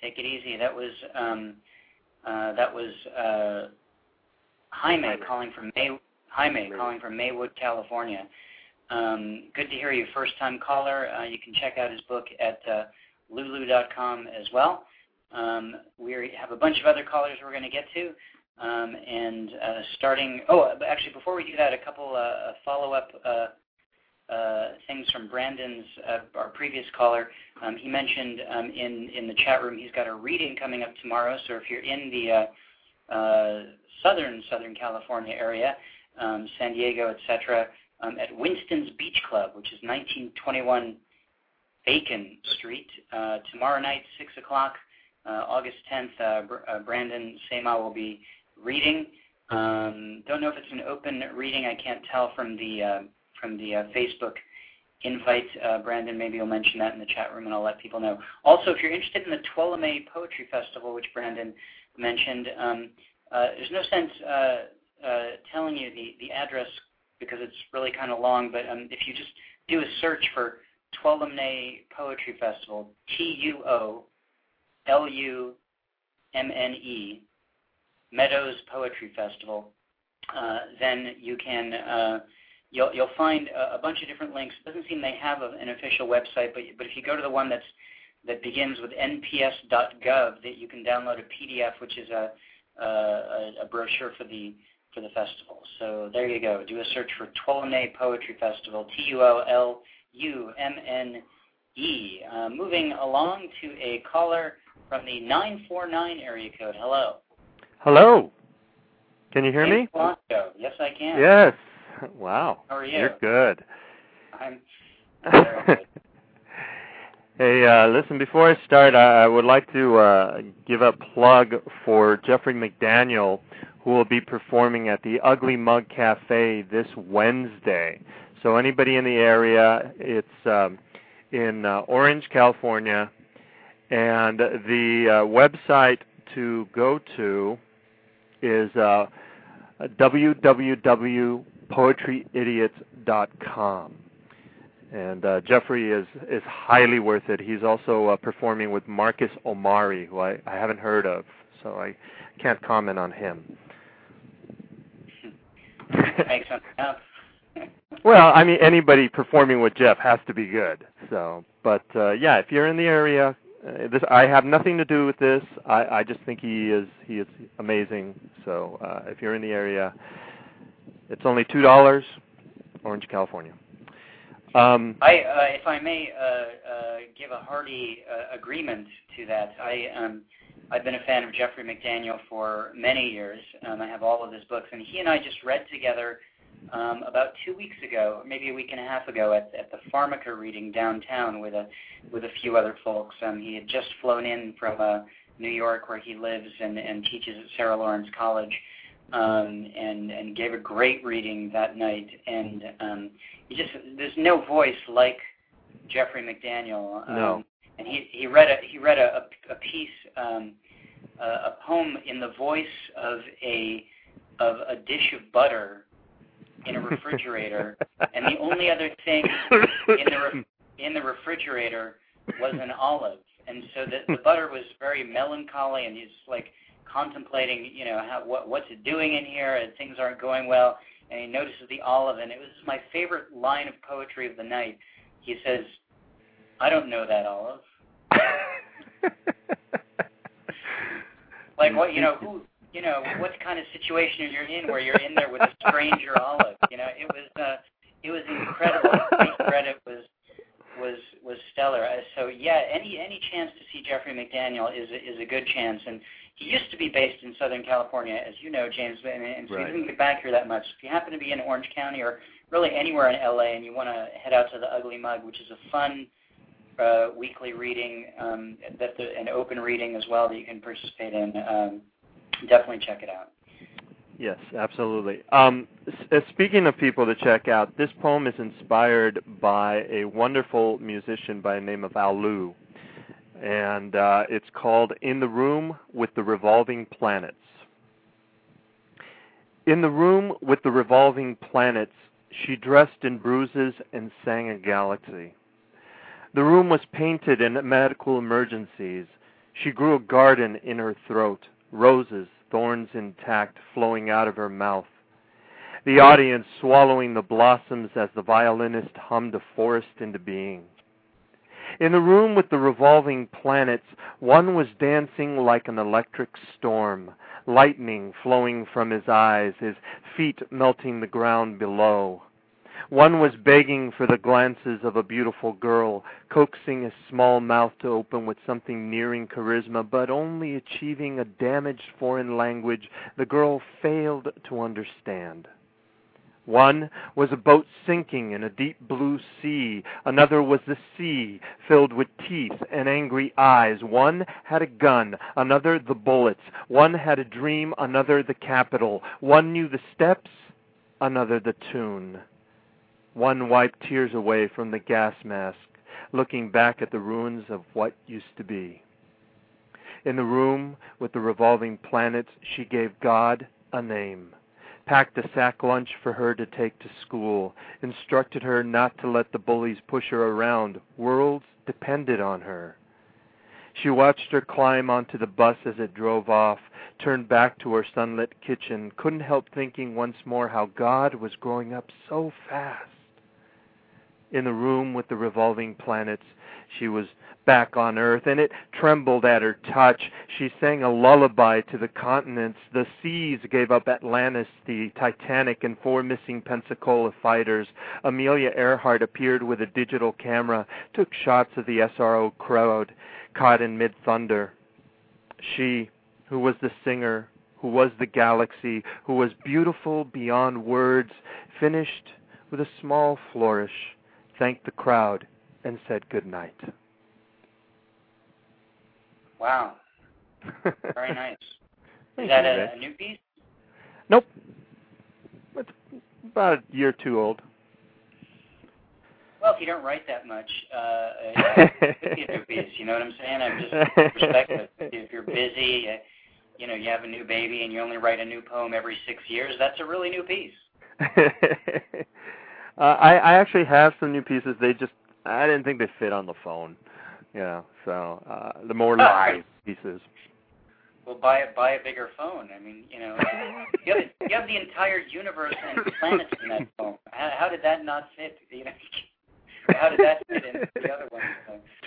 Take it easy. That was um, uh, that was uh, Jaime, Jaime. calling from May Jaime Maywood. calling from Maywood, California. Um, good to hear you, first time caller. Uh, you can check out his book at uh, lulu.com as well. Um, we have a bunch of other callers we're going to get to. Um, and uh, starting, oh, actually, before we do that, a couple uh, follow-up uh, uh, things from Brandon's, uh, our previous caller. Um, he mentioned um, in in the chat room he's got a reading coming up tomorrow. So if you're in the uh, uh, southern Southern California area, um, San Diego, etc., um, at Winston's Beach Club, which is 1921 Bacon Street, uh, tomorrow night, six o'clock, uh, August 10th. Uh, uh, Brandon Sema will be reading. Um, don't know if it's an open reading. I can't tell from the uh, from the uh, Facebook invite. Uh, Brandon, maybe you'll mention that in the chat room, and I'll let people know. Also, if you're interested in the Tuolumne Poetry Festival, which Brandon mentioned, um, uh, there's no sense uh, uh, telling you the, the address because it's really kind of long. But um, if you just do a search for Tuolumne Poetry Festival, T U O L U M N E Meadows Poetry Festival, uh, then you can uh, you'll you'll find a, a bunch of different links. It doesn't seem they have a, an official website, but but if you go to the one that's that begins with nps.gov, that you can download a PDF, which is a a, a brochure for the for the festival. So there you go. Do a search for Tuolumne Poetry Festival, T U O L U M N E. Uh, moving along to a caller from the 949 area code. Hello. Hello. Can you hear James me? Blanco. Yes, I can. Yes. Wow. How are you? You're good. I'm [LAUGHS] very good. hey, uh, listen, before I start, I, I would like to uh, give a plug for Jeffrey McDaniel, who will be performing at the Ugly Mug Cafe this Wednesday. So anybody in the area, it's um, in uh, Orange, California, and the uh, website to go to is uh, www.poetryidiots.com. And uh, Jeffrey is is highly worth it. He's also uh, performing with Marcus Omari, who I, I haven't heard of, so I can't comment on him. [LAUGHS] Well, I mean, anybody performing with Jeff has to be good. So, but uh, yeah, if you're in the area, uh, this I have nothing to do with this. I, I just think he is he is amazing. So, uh, if you're in the area, it's only two dollars, Orange, California. Um, I, uh, if I may uh, uh, give a hearty uh, agreement to that, I, um, I've been a fan of Jeffrey McDaniel for many years. Um, I have all of his books, and he and I just read together um, about two weeks ago, or maybe a week and a half ago, at, at the Pharmaca reading downtown with a with a few other folks. Um, he had just flown in from uh, New York, where he lives and, and teaches at Sarah Lawrence College, um, and and gave a great reading that night. And um, he just there's no voice like Jeffrey McDaniel. Um, No. And he he read a he read a a, a piece um, a, a poem in the voice of a of a dish of butter in a refrigerator, [LAUGHS] and the only other thing in the re- in the refrigerator was an olive. And so the, the butter was very melancholy, and he's like contemplating, you know, how what what's it doing in here, and things aren't going well. And he notices the olive, and it was my favorite line of poetry of the night. He says, "I don't know that olive." [LAUGHS] Like what you know who you know what kind of situation you're in where you're in there with a stranger olive. You know it was uh, it was incredible. The credit was was was stellar. Uh, so yeah, any any chance to see Jeffrey McDaniel is a, is a good chance. And he used to be based in Southern California, as you know, James, and, and so Right. he didn't get back here that much. If you happen to be in Orange County or really anywhere in LA, and you want to head out to the Ugly Mug, which is a fun uh, weekly reading, um, that the, an open reading as well that you can participate in. Um, definitely check it out. Yes, absolutely. Um, uh, speaking of people to check out, this poem is inspired by a wonderful musician by the name of Al and uh, it's called "In the Room with the Revolving Planets." In the room with the revolving planets, she dressed in bruises and sang a galaxy. The room was painted in medical emergencies. She grew a garden in her throat, roses, thorns intact, flowing out of her mouth. The audience swallowing the blossoms as the violinist hummed a forest into being. In the room with the revolving planets, one was dancing like an electric storm, lightning flowing from his eyes, his feet melting the ground below. One was begging for the glances of a beautiful girl, coaxing his small mouth to open with something nearing charisma, but only achieving a damaged foreign language the girl failed to understand. One was a boat sinking in a deep blue sea. Another was the sea, filled with teeth and angry eyes. One had a gun, another the bullets. One had a dream, another the capital. One knew the steps, another the tune. One wiped tears away from the gas mask, looking back at the ruins of what used to be. In the room with the revolving planets, she gave God a name, packed a sack lunch for her to take to school, instructed her not to let the bullies push her around. Worlds depended on her. She watched her climb onto the bus as it drove off, turned back to her sunlit kitchen, couldn't help thinking once more how God was growing up so fast. In the room with the revolving planets. She was back on Earth, and it trembled at her touch. She sang a lullaby to the continents. The seas gave up Atlantis, the Titanic, and four missing Pensacola fighters. Amelia Earhart appeared with a digital camera, took shots of the SRO crowd caught in mid thunder. She, who was the singer, who was the galaxy, who was beautiful beyond words, finished with a small flourish, thanked the crowd, and said good night. Wow. [LAUGHS] Very nice. Is that a, a new piece? Nope. It's about a year too old. Well, if you don't write that much, uh, it could be a new [LAUGHS] piece. You know what I'm saying? I'm just respect it. If you're busy, uh, you know, you have a new baby, and you only write a new poem every six years. That's a really new piece. [LAUGHS] uh, I I actually have some new pieces. They just I didn't think they fit on the phone. You know, so uh the more live pieces. Well, buy a buy a bigger phone. I mean, you know, [LAUGHS] you have you have the entire universe and planets in that phone. How, how did that not fit? You know, [LAUGHS] how did that fit into the other one?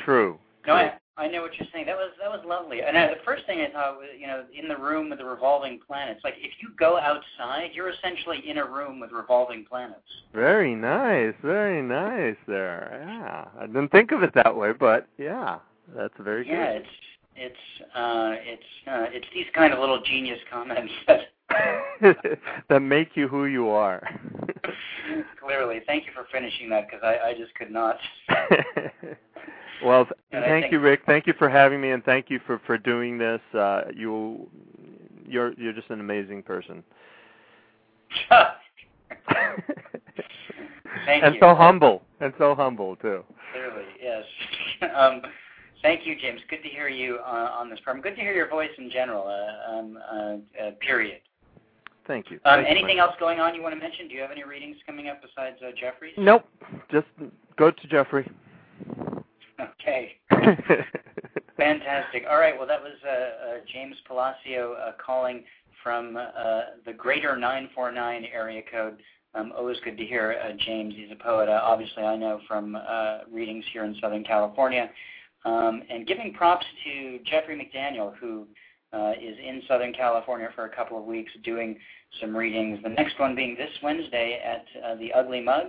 True. no, true. I I know what you're saying. That was that was lovely. And uh, the first thing I thought was, you know, in the room with the revolving planets. Like if you go outside, you're essentially in a room with revolving planets. Very nice, very nice there. Yeah, I didn't think of it that way, but yeah, that's very Yeah, good. it's it's uh, it's uh, it's these kind of little genius comments [LAUGHS] that [LAUGHS] that make you who you are. [LAUGHS] clearly. Thank you for finishing that because I I just could not. [LAUGHS] well, And thank you, Rick. Thank you for having me, and thank you for for doing this. Uh, you, you're you're just an amazing person. Thank you. and you. so humble, and so humble too. Clearly, yes. um, thank you, James. Good to hear you uh, on this program. Good to hear your voice in general. Uh, um, uh, uh, period. Thank you. Um, anything else going on you want to mention? Do you have any readings coming up besides uh, Jeffrey's? Nope. Just go to Jeffrey. Okay. [LAUGHS] Fantastic. All right. Well, that was uh, uh, James Palacio uh, calling from uh, the greater 949 area code. Um, always good to hear uh, James. He's a poet. Uh, obviously, I know from uh, readings here in Southern California. Um, and giving props to Jeffrey McDaniel, who uh, is in Southern California for a couple of weeks doing some readings. The next one being this Wednesday at uh, the Ugly Mug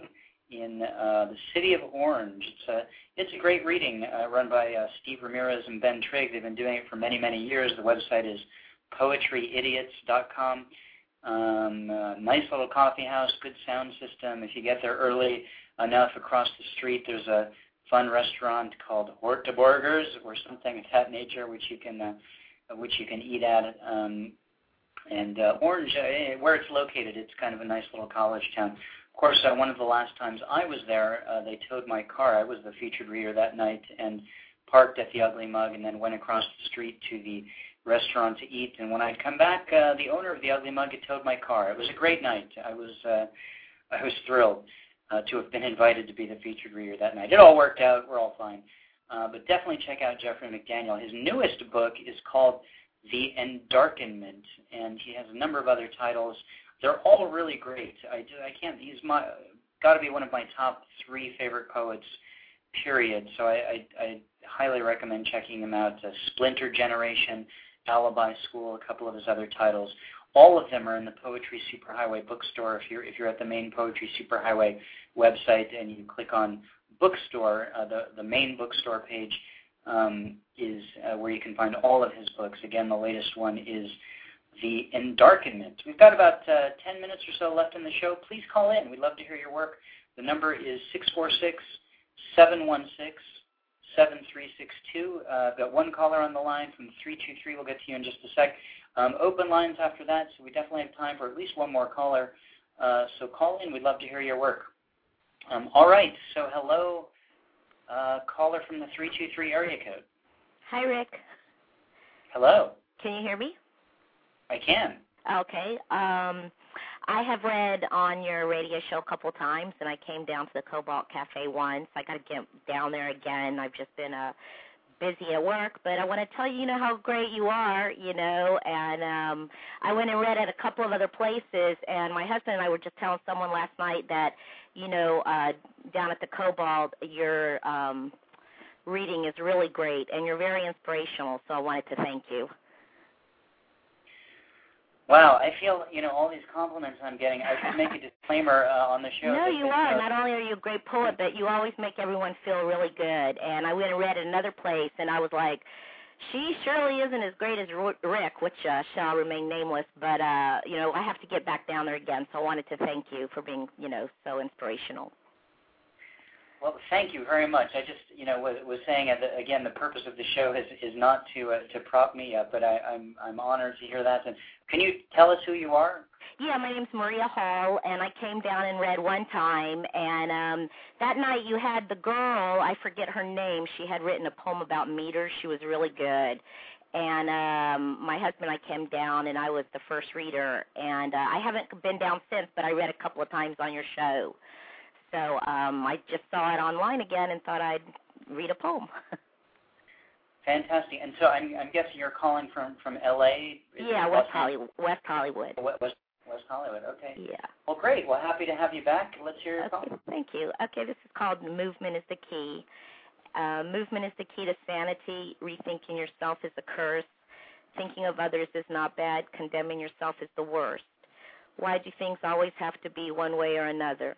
in uh, the city of Orange. It's a it's a great reading uh, run by uh, Steve Ramirez and Ben Trigg. They've been doing it for many many years. The website is poetryidiots.com. Um, uh, nice little coffee house, good sound system. If you get there early enough, across the street there's a fun restaurant called Horta Burgers or something of that nature, which you can uh, which you can eat at. Um, and uh, Orange, uh, where it's located, it's kind of a nice little college town. Of course, uh, one of the last times I was there, uh, they towed my car. I was the featured reader that night and parked at the Ugly Mug and then went across the street to the restaurant to eat. And when I'd come back, uh, the owner of the Ugly Mug had towed my car. It was a great night. I was uh, I was thrilled uh, to have been invited to be the featured reader that night. It all worked out. We're all fine. Uh, but definitely check out Jeffrey McDaniel. His newest book is called The Endarkenment, and he has a number of other titles. They're all really great. I, do, I can't. He's my got to be one of my top three favorite poets. Period. So I, I, I highly recommend checking him out. Uh, Splinter Generation, Alibi School, a couple of his other titles. All of them are in the Poetry Superhighway bookstore. If you're if you're at the main Poetry Superhighway website and you click on bookstore, uh, the the main bookstore page um, is uh, where you can find all of his books. Again, the latest one is The Endarkenment. We've got about uh, 10 minutes or so left in the show. Please call in. We'd love to hear your work. The number is 646 716 7362. Uh, I've got one caller on the line from 323. We'll get to you in just a sec. Um, open lines after that, so we definitely have time for at least one more caller. Uh, so call in. We'd love to hear your work. Um, all right. So hello, uh, caller from the 323 area code. Hi, Rick. Hello. Can you hear me? I can. Okay. Um, I have read on your radio show a couple of times, and I came down to the Cobalt Cafe once. I got to get down there again. I've just been uh, busy at work, but I want to tell you, you know, how great you are, you know. And um, I went and read at a couple of other places, and my husband and I were just telling someone last night that you know, uh, down at the Cobalt, your um, reading is really great, and you're very inspirational. So I wanted to thank you. Wow, I feel you know all these compliments I'm getting. I should make a [LAUGHS] disclaimer uh, on the show. No, you are. uh, Not only are you a great poet, but you always make everyone feel really good. And I went and read it another place, and I was like, she surely isn't as great as Rick, which uh, shall remain nameless. But uh, you know, I have to get back down there again. So I wanted to thank you for being, you know, so inspirational. Well, thank you very much. I just, you know, was, was saying again, the purpose of the show is is not to uh, to prop me up, but I, I'm I'm honored to hear that. And can you tell us who you are? Yeah, my name's Maria Hall, and I came down and read one time. And um that night you had the girl, I forget her name. She had written a poem about meters. She was really good. And um my husband and I came down, and I was the first reader. And uh, I haven't been down since, but I read a couple of times on your show. So um I just saw it online again and thought I'd read a poem. [LAUGHS] Fantastic. And so I'm I'm guessing you're calling from from L.A. Is yeah, West Hollywood. West Hollywood. West West Hollywood. Okay. Yeah. Well, great. Well, happy to have you back. Let's hear your Okay, poem. thank you. Okay, this is called Movement is the Key. Uh, movement is the key to sanity. Rethinking yourself is a curse. Thinking of others is not bad. Condemning yourself is the worst. Why do things always have to be one way or another?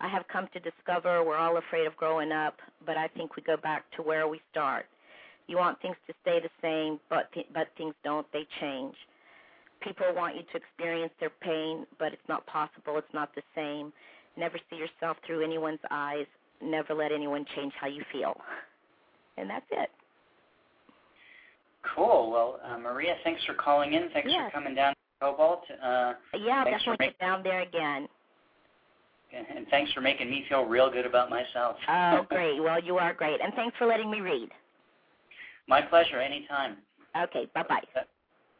I have come to discover we're all afraid of growing up, but I think we go back to where we start. You want things to stay the same, but th- but things don't. They change. People want you to experience their pain, but it's not possible. It's not the same. Never see yourself through anyone's eyes. Never let anyone change how you feel. And that's it. Cool. Well, uh, Maria, thanks for calling in. Thanks Yes. for coming down to Cobalt. Uh, Yeah, I'll Thanks for definitely get down there again. And thanks for making me feel real good about myself. Oh, [LAUGHS] great. Well, you are great. And thanks for letting me read. My pleasure. Anytime. Okay, bye-bye.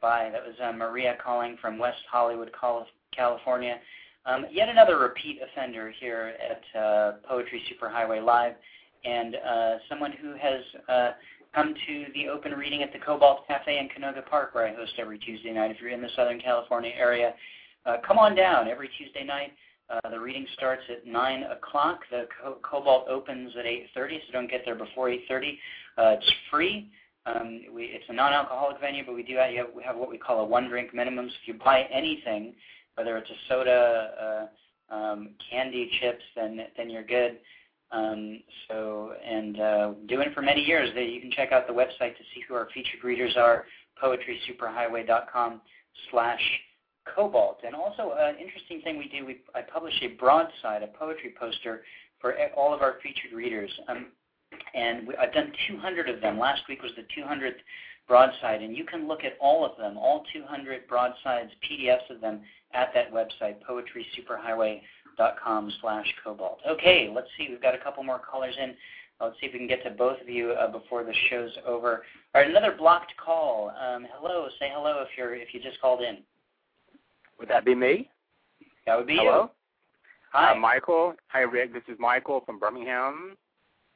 Bye. That was uh, Maria calling from West Hollywood, California. Um, yet another repeat offender here at uh, Poetry Superhighway Live, and uh, someone who has uh, come to the open reading at the Cobalt Cafe in Canoga Park, where I host every Tuesday night. If you're in the Southern California area, uh, come on down every Tuesday night. Uh, the reading starts at 9 o'clock. The Co- Cobalt opens at 8.30, so don't get there before 8.30. Uh, it's free. Um, we, it's a non-alcoholic venue, but we do have, we have what we call a one-drink minimum. So if you buy anything, whether it's a soda, uh, um, candy, chips, then then you're good. Um, so and uh, doing it for many years. You can check out the website to see who our featured readers are. PoetrySuperhighway.com slash Cobalt. And also, an interesting thing we do, we, I publish a broadside, a poetry poster for all of our featured readers. Um, and we, I've done 200 of them. Last week was the 200th broadside, and you can look at all of them, all 200 broadsides, PDFs of them, at that website, poetrysuperhighway.com slash cobalt. Okay, let's see. We've got a couple more callers in. Let's see if we can get to both of you uh, before the show's over. All right, another blocked call. Um, hello. Say hello if you're if you just called in. Would that be me? That would be Hello? you. Hi. Uh, Michael. Hi, Rick. This is Michael from Birmingham.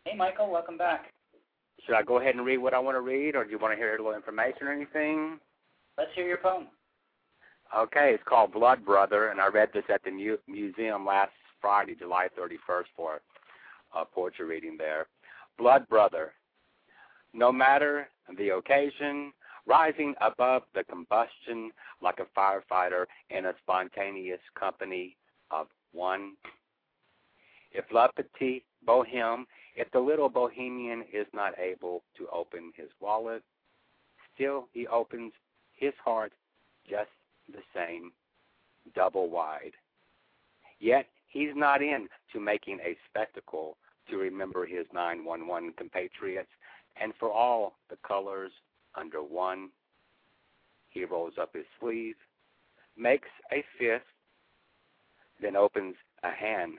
hey, Michael. Welcome back. Should I go ahead and read what I want to read, or do you want to hear a little information or anything? Let's hear your poem. Okay, it's called Blood Brother, and I read this at the mu- museum last Friday, July 31st, for a poetry reading there. Blood Brother. No matter the occasion, rising above the combustion like a firefighter in a spontaneous company of one. If La Petite Boheme, if the little bohemian is not able to open his wallet, still he opens his heart just the same, double wide. Yet he's not in to making a spectacle to remember his 911 compatriots and for all the colors under one. He rolls up his sleeve, makes a fist, then opens a hand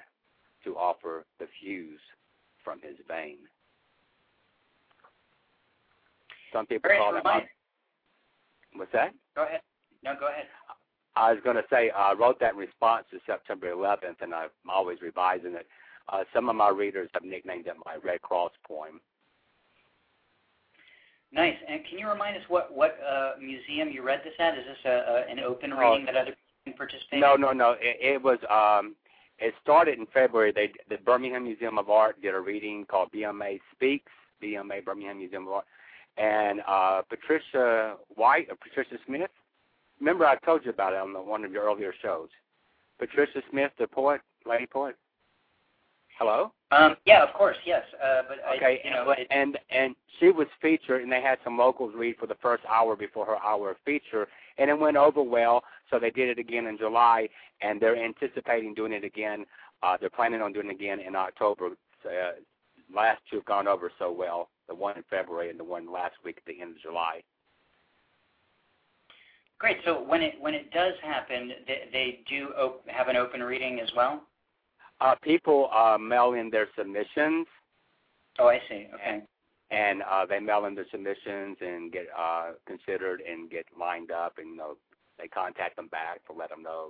to offer the fuse from his vein. Some people right, call that. remind- What's that? Go ahead. No, go ahead. I was going to say I wrote that in response to September 11th, and I'm always revising it. Uh, some of my readers have nicknamed it my Red Cross poem. Nice. And can you remind us what what uh, museum you read this at? Is this a, a an open Oh. reading that other people can participate? No, in? no, no. It, it was um, it started in February. They the Birmingham Museum of Art did a reading called BMA Speaks, BMA Birmingham Museum of Art, and uh, Patricia White or Patricia Smith. Remember, I told you about it on the, one of your earlier shows. Patricia Smith, the poet, lady poet. Hello. Um, yeah, of course, yes. Uh, but okay, I, you know, and, and and she was featured, and they had some locals read for the first hour before her hour of feature, and it went over well. So they did it again in July, and they're anticipating doing it again. Uh, they're planning on doing it again in October. Uh, last two have gone over so well. The one in February and the one last week at the end of July. Great. So when it when it does happen, they, they do op- have an open reading as well. Uh, people uh, mail in their submissions. Oh, I see. Okay. And, and uh, they mail in their submissions and get uh, considered and get lined up, and you know they contact them back to let them know.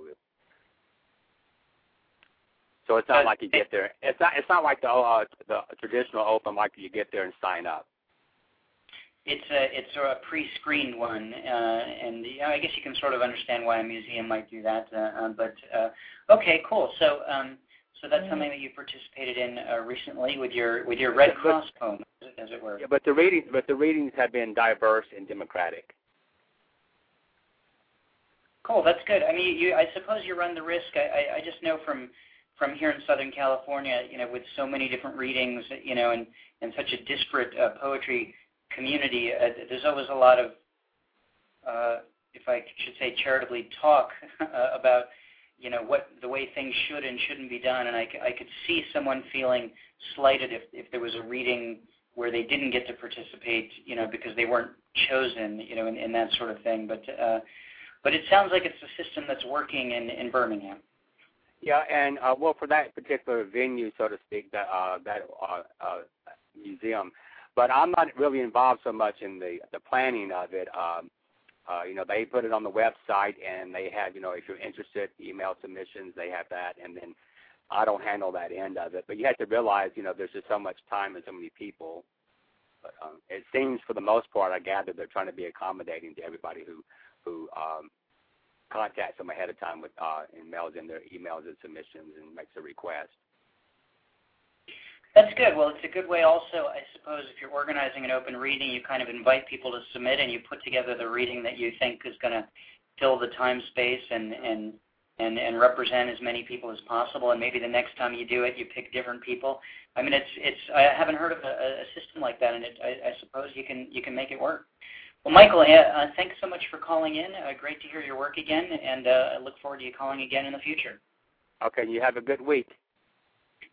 So it's not like you get there. It's not. It's not like the uh, the traditional open like you get there and sign up. It's a it's a pre-screened one, uh, and you know, I guess you can sort of understand why a museum might do that. Uh, uh, but uh, okay, cool. So um, so that's something that you participated in uh, recently with your with your Red Cross poem, as it were. Yeah, but the readings but the readings have been diverse and democratic. Cool, that's good. I mean, you I suppose you run the risk. I I, I just know from from here in Southern California, you know, with so many different readings, you know, and and such a disparate uh, poetry community, uh, there's always a lot of, uh, if I should say, charitably talk [LAUGHS] uh, about you know what the way things should and shouldn't be done, and I, I could see someone feeling slighted if if there was a reading where they didn't get to participate, you know, because they weren't chosen, you know, and, and that sort of thing. But uh, but it sounds like it's a system that's working in in Birmingham. Yeah, and uh, well, for that particular venue, so to speak, that uh, that uh, uh, museum, but I'm not really involved so much in the the planning of it. Um, uh, you know, they put it on the website and they have, you know, if you're interested, email submissions, they have that, and then I don't handle that end of it. But you have to realize, you know, there's just so much time and so many people. But um, it seems, for the most part, I gather they're trying to be accommodating to everybody who who um, contacts them ahead of time with uh, and mails in their emails and submissions and makes a request. That's good. Well, it's a good way also, I suppose, if you're organizing an open reading, you kind of invite people to submit and you put together the reading that you think is going to fill the time space and, and, and, and represent as many people as possible. And maybe the next time you do it, you pick different people. I mean, it's, it's, I haven't heard of a, a system like that, and it, I, I suppose you can, you can make it work. Well, Michael, uh, thanks so much for calling in. Uh, great to hear your work again, and uh, I look forward to you calling again in the future. Okay, you have a good week.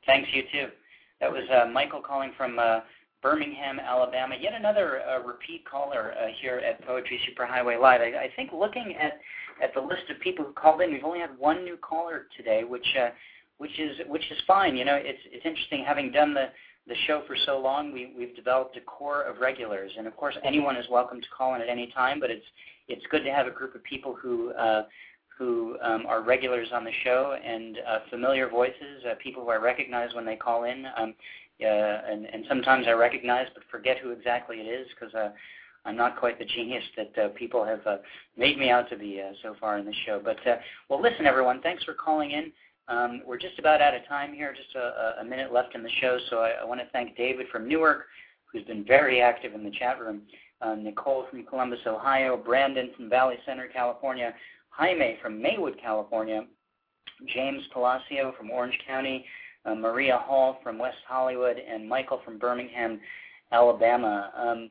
Thanks, you too. That was uh, Michael calling from uh, Birmingham, Alabama. Yet another uh, repeat caller uh, here at Poetry Superhighway Live. I, I think looking at at the list of people who called in, we've only had one new caller today, which uh, which is which is fine. You know, it's it's interesting having done the the show for so long. We we've developed a core of regulars, and of course, anyone is welcome to call in at any time. But it's it's good to have a group of people who. Uh, who um, are regulars on the show and uh, familiar voices, uh, people who I recognize when they call in. Um, uh, and, and sometimes I recognize but forget who exactly it is because uh, I'm not quite the [LAUGHS] genius that uh, people have uh, made me out to be uh, so far in the show. But uh, well, listen, everyone, thanks for calling in. Um, we're just about out of time here, just a, a minute left in the show. So I, I want to thank David from Newark, who's been very active in the chat room. Uh, Nicole from Columbus, Ohio, Brandon from Valley Center, California, Jaime from Maywood, California, James Palacio from Orange County, uh, Maria Hall from West Hollywood, and Michael from Birmingham, Alabama. Um,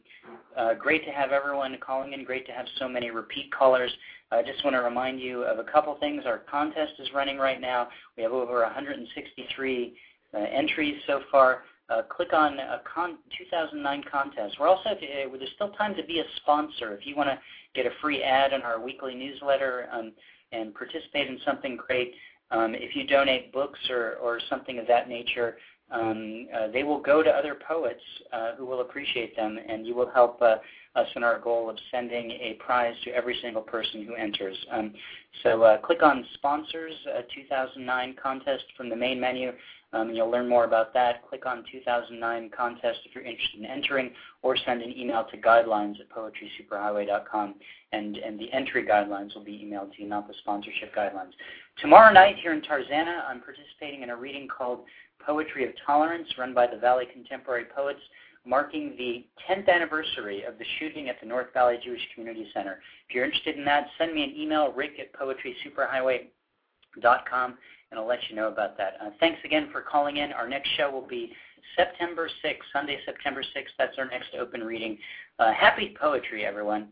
uh, great to have everyone calling in. Great to have so many repeat callers. I just want to remind you of a couple things. Our contest is running right now. We have over 163 uh, entries so far. Uh, click on con 2009 contest. We're also uh, there's still time to be a sponsor. If you want to get a free ad in our weekly newsletter um, and participate in something great, um, if you donate books or, or something of that nature, um, uh, they will go to other poets uh, who will appreciate them, and you will help uh, us in our goal of sending a prize to every single person who enters. Um, so uh, click on Sponsors uh, 2009 Contest from the main menu Um, you'll learn more about that. Click on 2009 contest if you're interested in entering, or send an email to guidelines at poetrysuperhighway.com, and, and the entry guidelines will be emailed to you, not the sponsorship guidelines. Tomorrow night here in Tarzana, I'm participating in a reading called Poetry of Tolerance, run by the Valley Contemporary Poets, marking the 10th anniversary of the shooting at the North Valley Jewish Community Center. If you're interested in that, send me an email, rick at poetrysuperhighway.com, and I'll let you know about that. Uh, thanks again for calling in. Our next show will be September 6th, Sunday, September 6th. That's our next open reading. Uh, happy poetry, everyone.